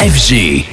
FG.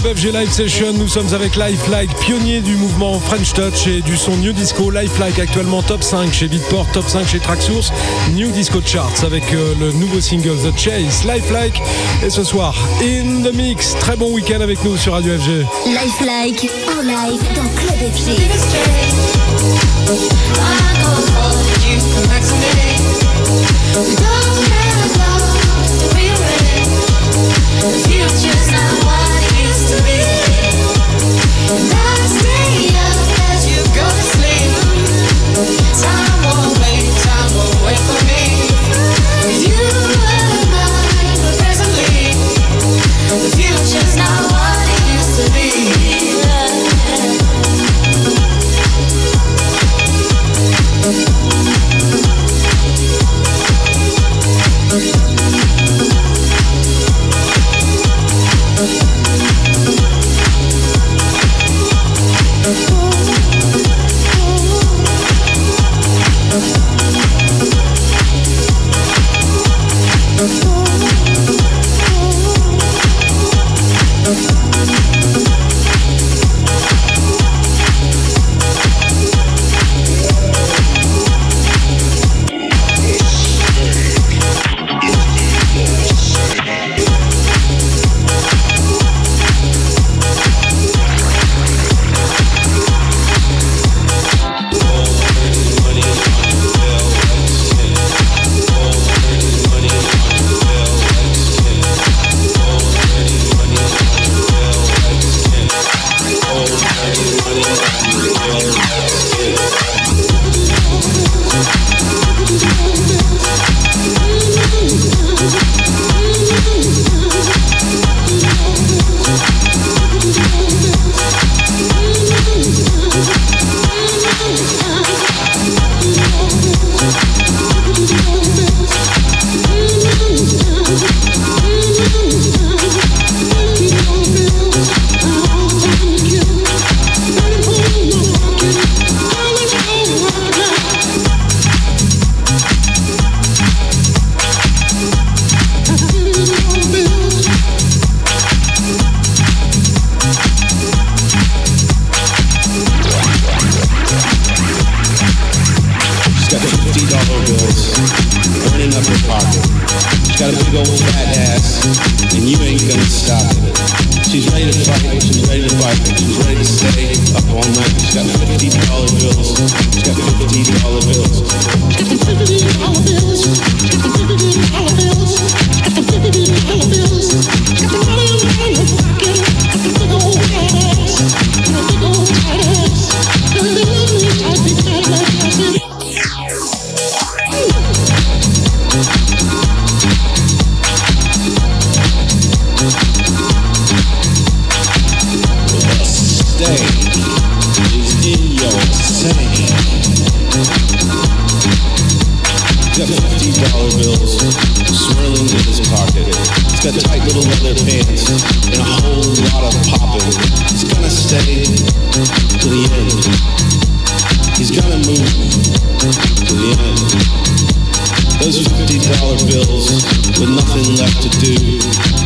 Club FG Live Session. Nous sommes avec Lifelike, pionnier du mouvement French Touch et du son New Disco. Lifelike actuellement top 5 chez Beatport, top 5 chez Tracksource, New Disco Charts avec euh, le nouveau single The Chase, Lifelike. Et ce soir, In the Mix. Très bon week-end avec nous sur Radio FG. Lifelike en live dans Club FG.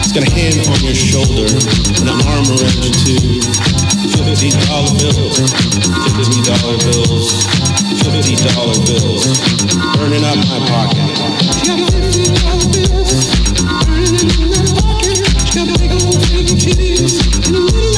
It's got a hand on your shoulder and an arm around you too. Fifty dollar bills, fifty dollar bills, fifty dollar bills, burning up my pocket. Fifty dollar bills burning in my pocket. She got big old fake titties in the middle.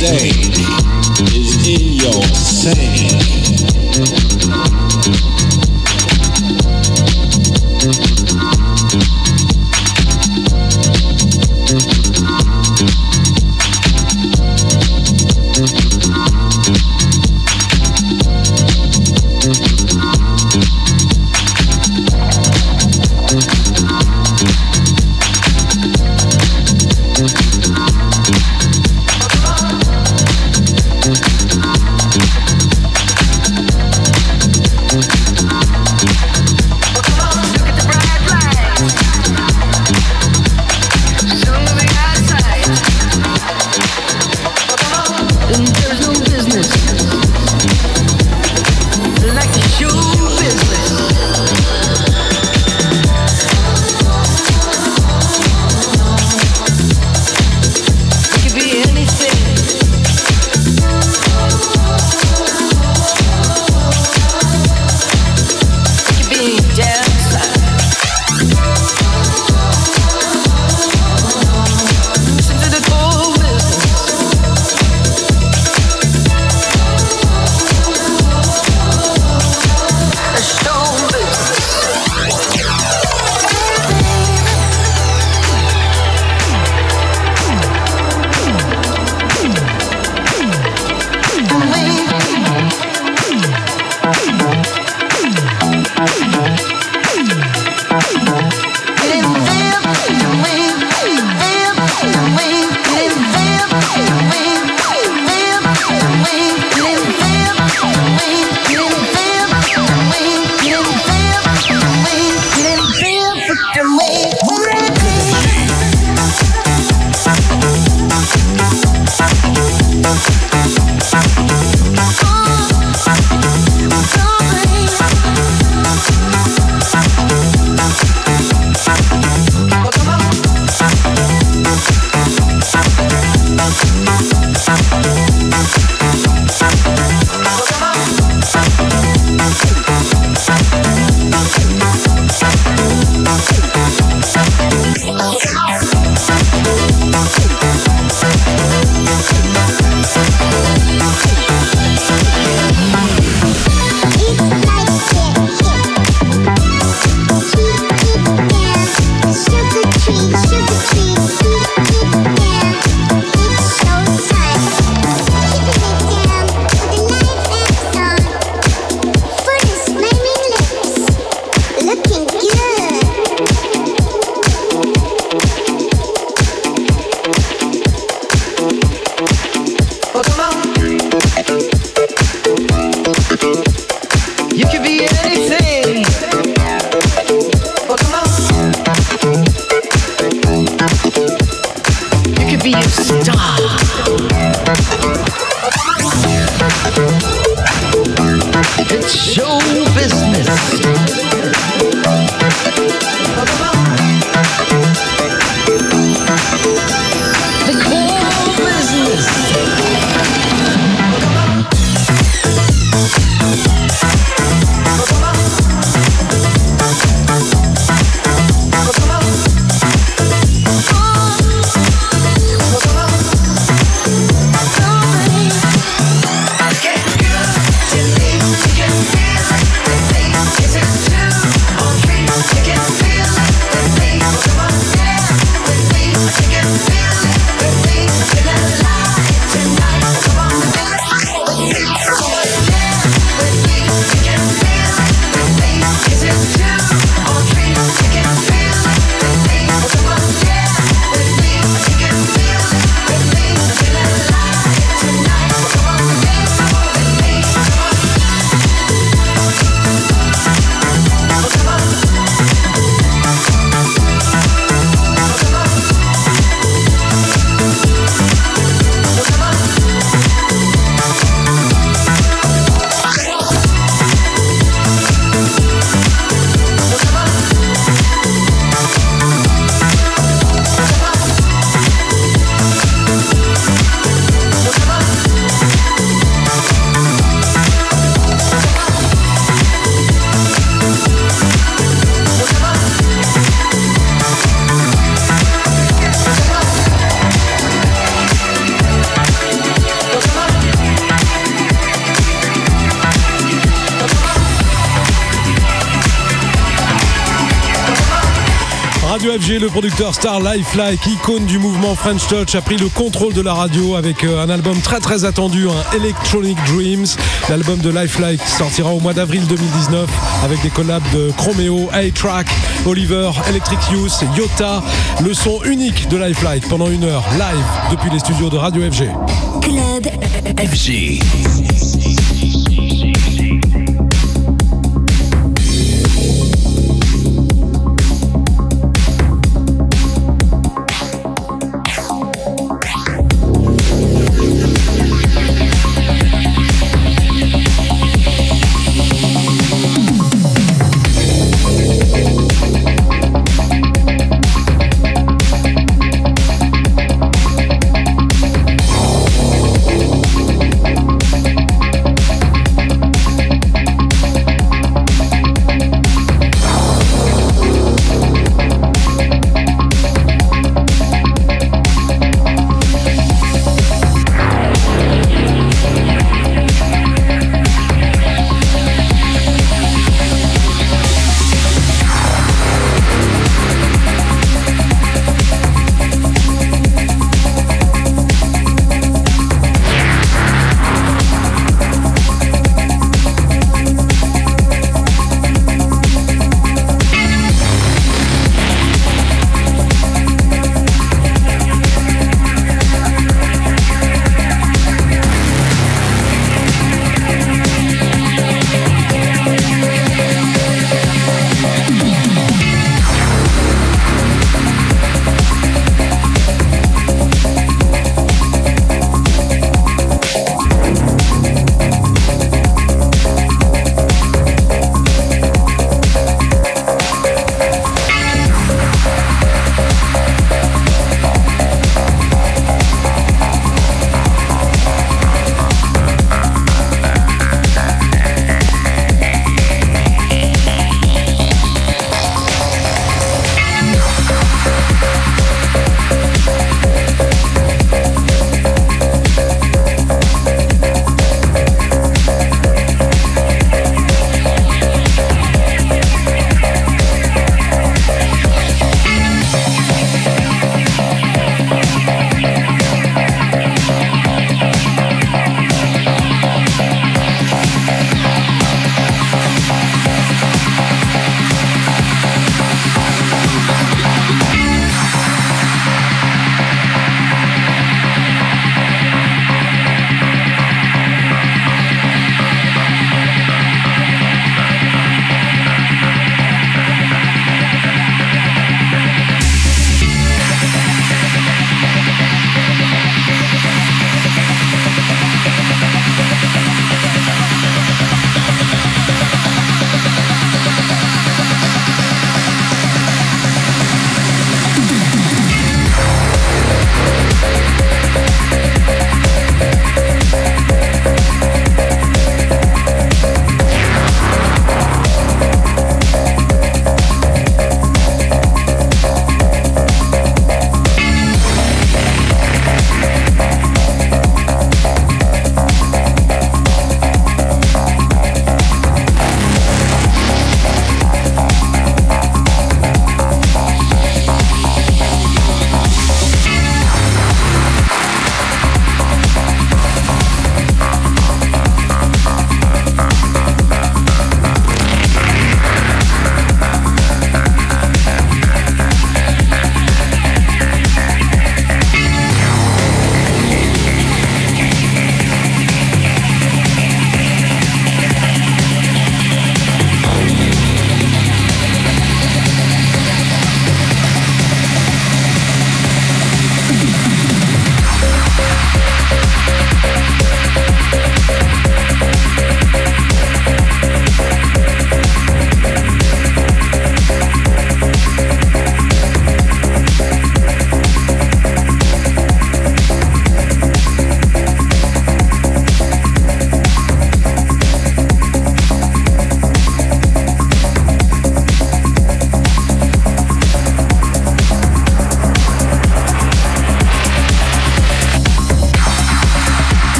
day. Producteur Star Lifelike, icône du mouvement French Touch, a pris le contrôle de la radio avec euh, un album très très attendu, un Electronic Dreams. L'album de Lifelike sortira au mois d'avril 2019 avec des collabs de Chromeo, A-Track, Oliver, Electric Youth, Yota. Le son unique de Lifelike pendant une heure, live depuis les studios de Radio FG.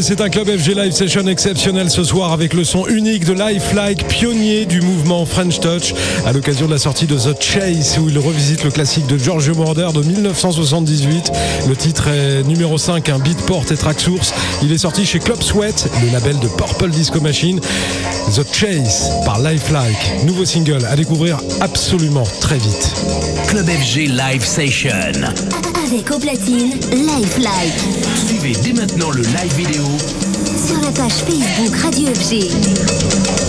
C'est un club FG Live Session exceptionnel ce soir avec le son unique de Lifelike, pionnier du mouvement French Touch, à l'occasion de la sortie de The Chase où il revisite le classique de Giorgio Moroder de 1978. Le titre est numéro 5, un beatport et track source. Il est sorti chez Club Sweat, le label de Purple Disco Machine. The Chase par Lifelike, nouveau single à découvrir absolument très vite. Club FG Live Session. Avec au platine, Lifelike. Suivez dès maintenant le live vidéo Sur la page Facebook Radio FG.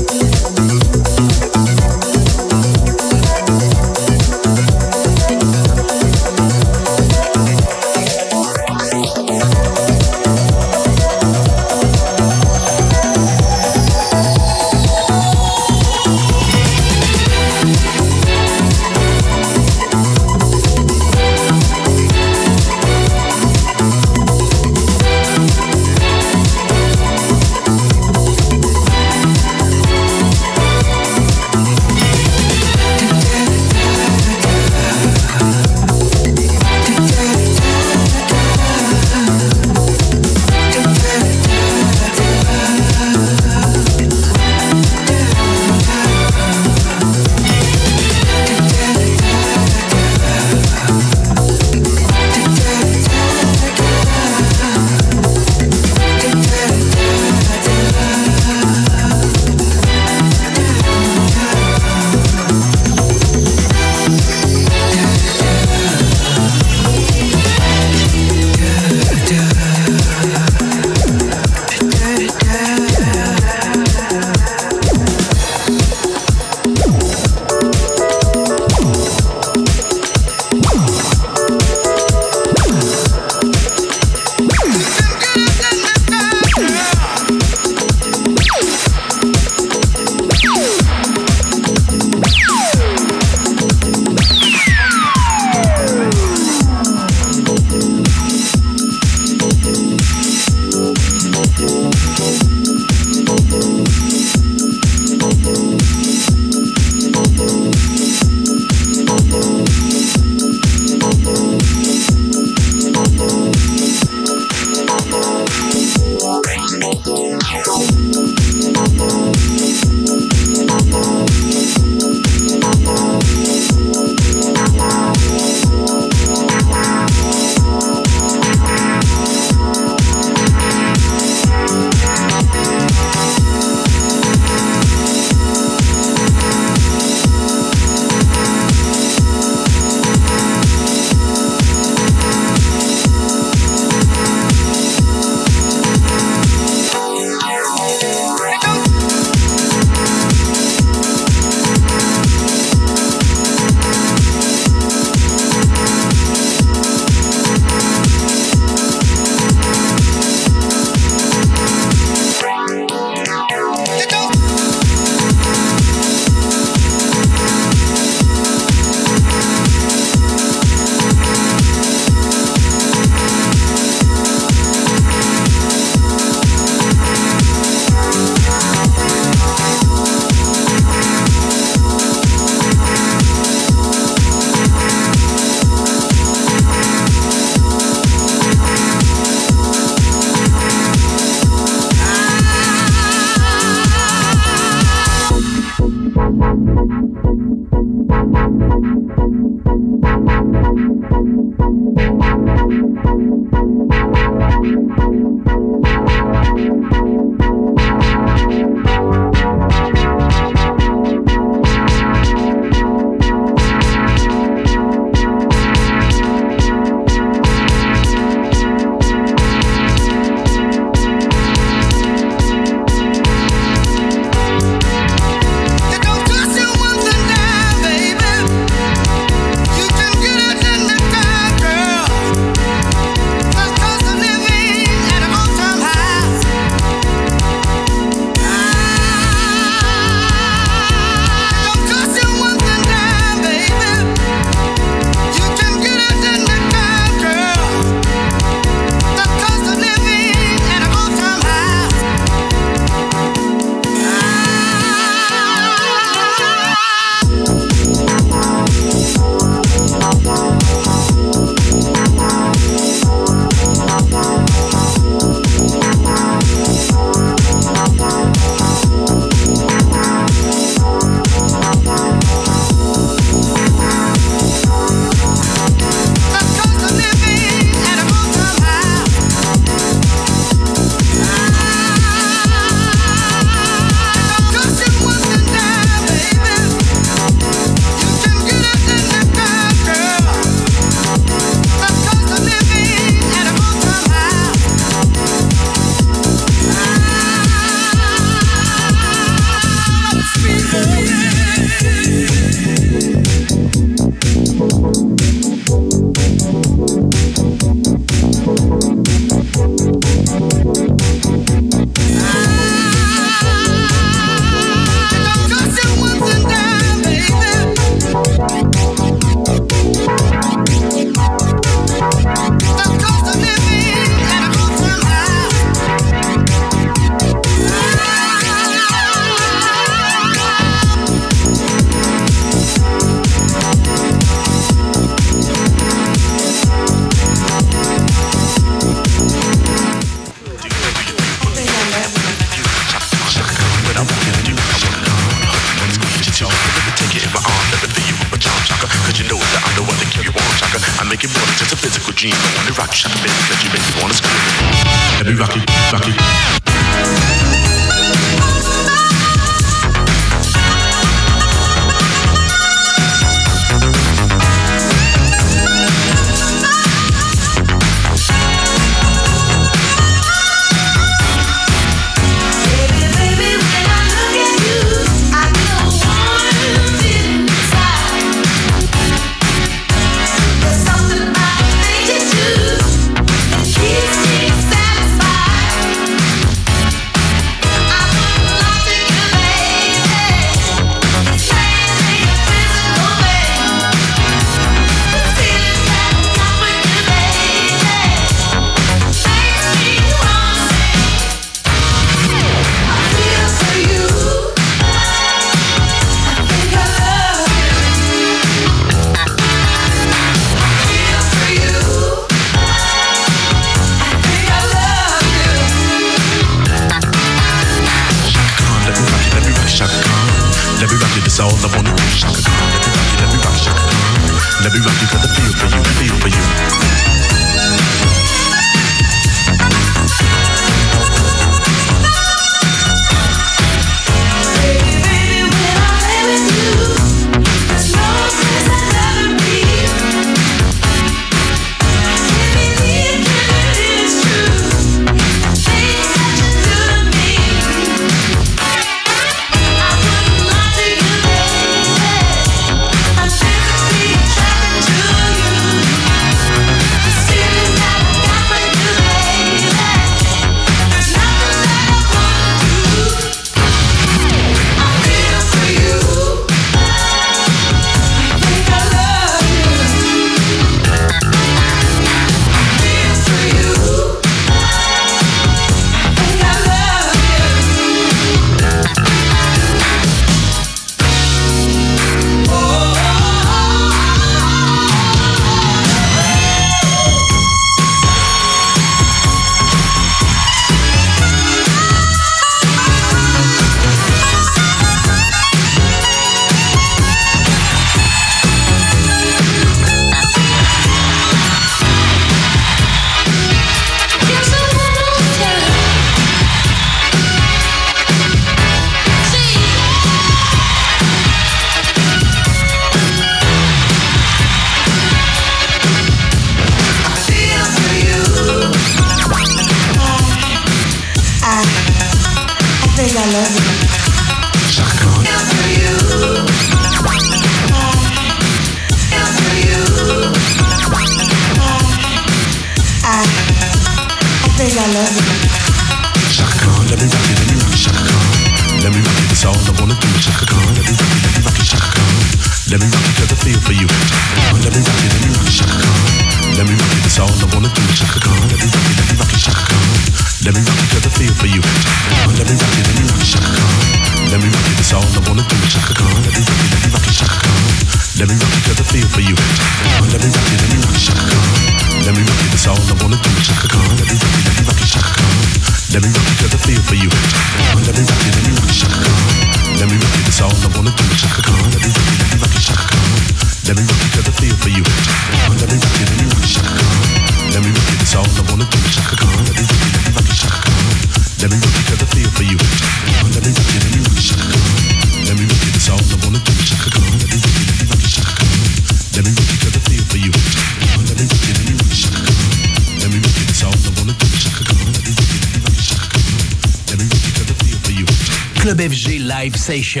Session.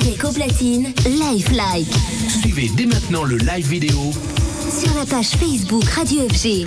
Avec au platine, Live Like. Suivez dès maintenant le live vidéo sur la page Facebook Radio FG.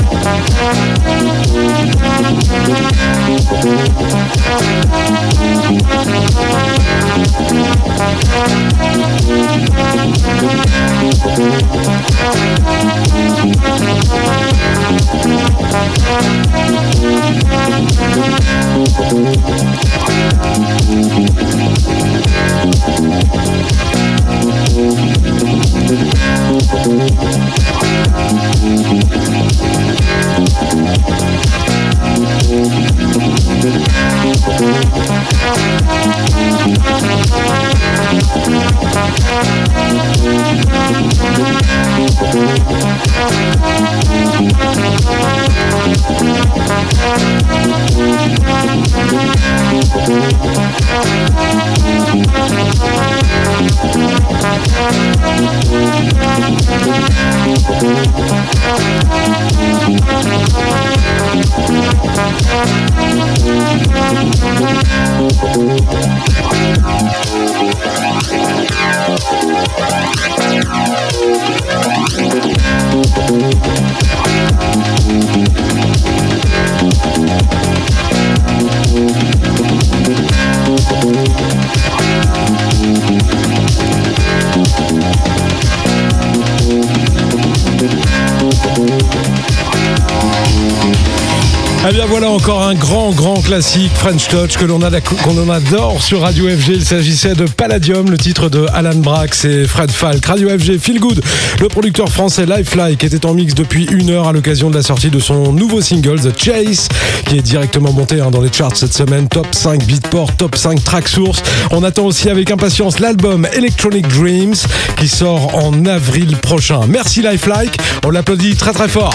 Thank classique French Touch que l'on adore sur Radio FG. Il s'agissait de Palladium, le titre de Alan Brax et Fred Falk. Radio FG Feel Good, le producteur français Lifelike était en mix depuis une heure à l'occasion de la sortie de son nouveau single The Chase qui est directement monté hein, dans les charts cette semaine. Top 5 Beatport, top 5 Track Source. On attend aussi avec impatience l'album Electronic Dreams qui sort en avril prochain. Merci Lifelike, on l'applaudit très très fort.